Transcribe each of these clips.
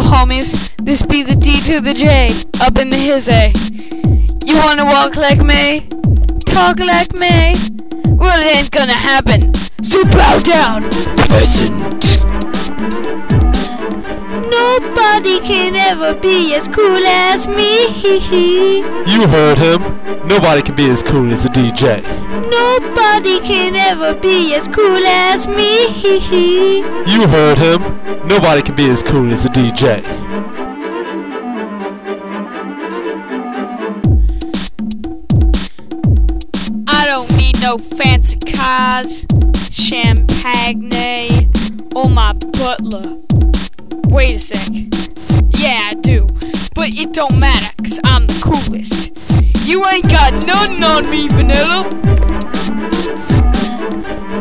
Homies, this be the D to the J, up in the his A. Eh? You wanna walk like me? Talk like me? Well, it ain't gonna happen. So bow down, peasant. Nobody can ever be as cool as me. You heard him. Nobody can be as cool as the DJ. Nobody can ever be as cool as me. Hee hee You heard him. Nobody can be as cool as the DJ. I don't need no fancy cars, champagne, or my butler. Wait a sec. Yeah, I do. But it don't matter, cause I'm the coolest. You ain't got nothing on me, Vanilla.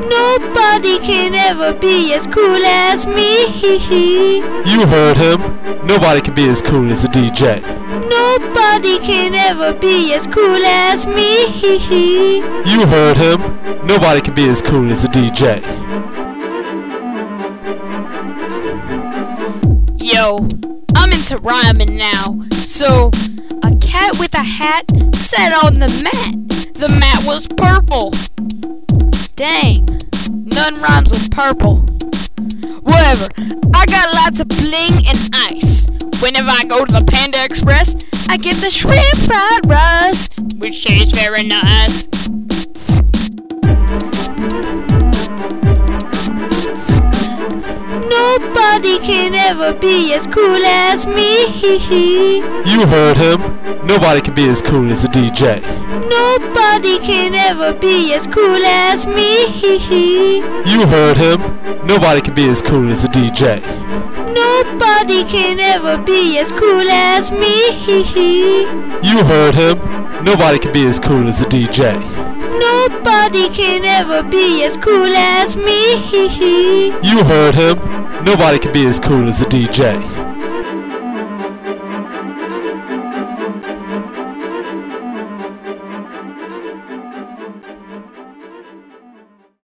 Nobody can ever be as cool as me. Hee-hee. You heard him. Nobody can be as cool as the DJ. Nobody can ever be as cool as me. Hee-hee. You heard him. Nobody can be as cool as the DJ. Yo, I'm into rhyming now. So, a cat with a hat sat on the mat. The mat was purple. Dang, none rhymes with purple. Whatever, I got lots of bling and ice. Whenever I go to the Panda Express, I get the shrimp fried rice, which tastes very nice. Nobody can ever be as cool as me. You heard him. Nobody can be as cool as the DJ. Nobody can ever be as cool as me. You heard him. Nobody can be as cool as the DJ. Nobody can ever be as cool as me. You heard him. Nobody can be as cool as the DJ. Nobody can ever be as cool as me. You heard him. Nobody can be as cool as the DJ.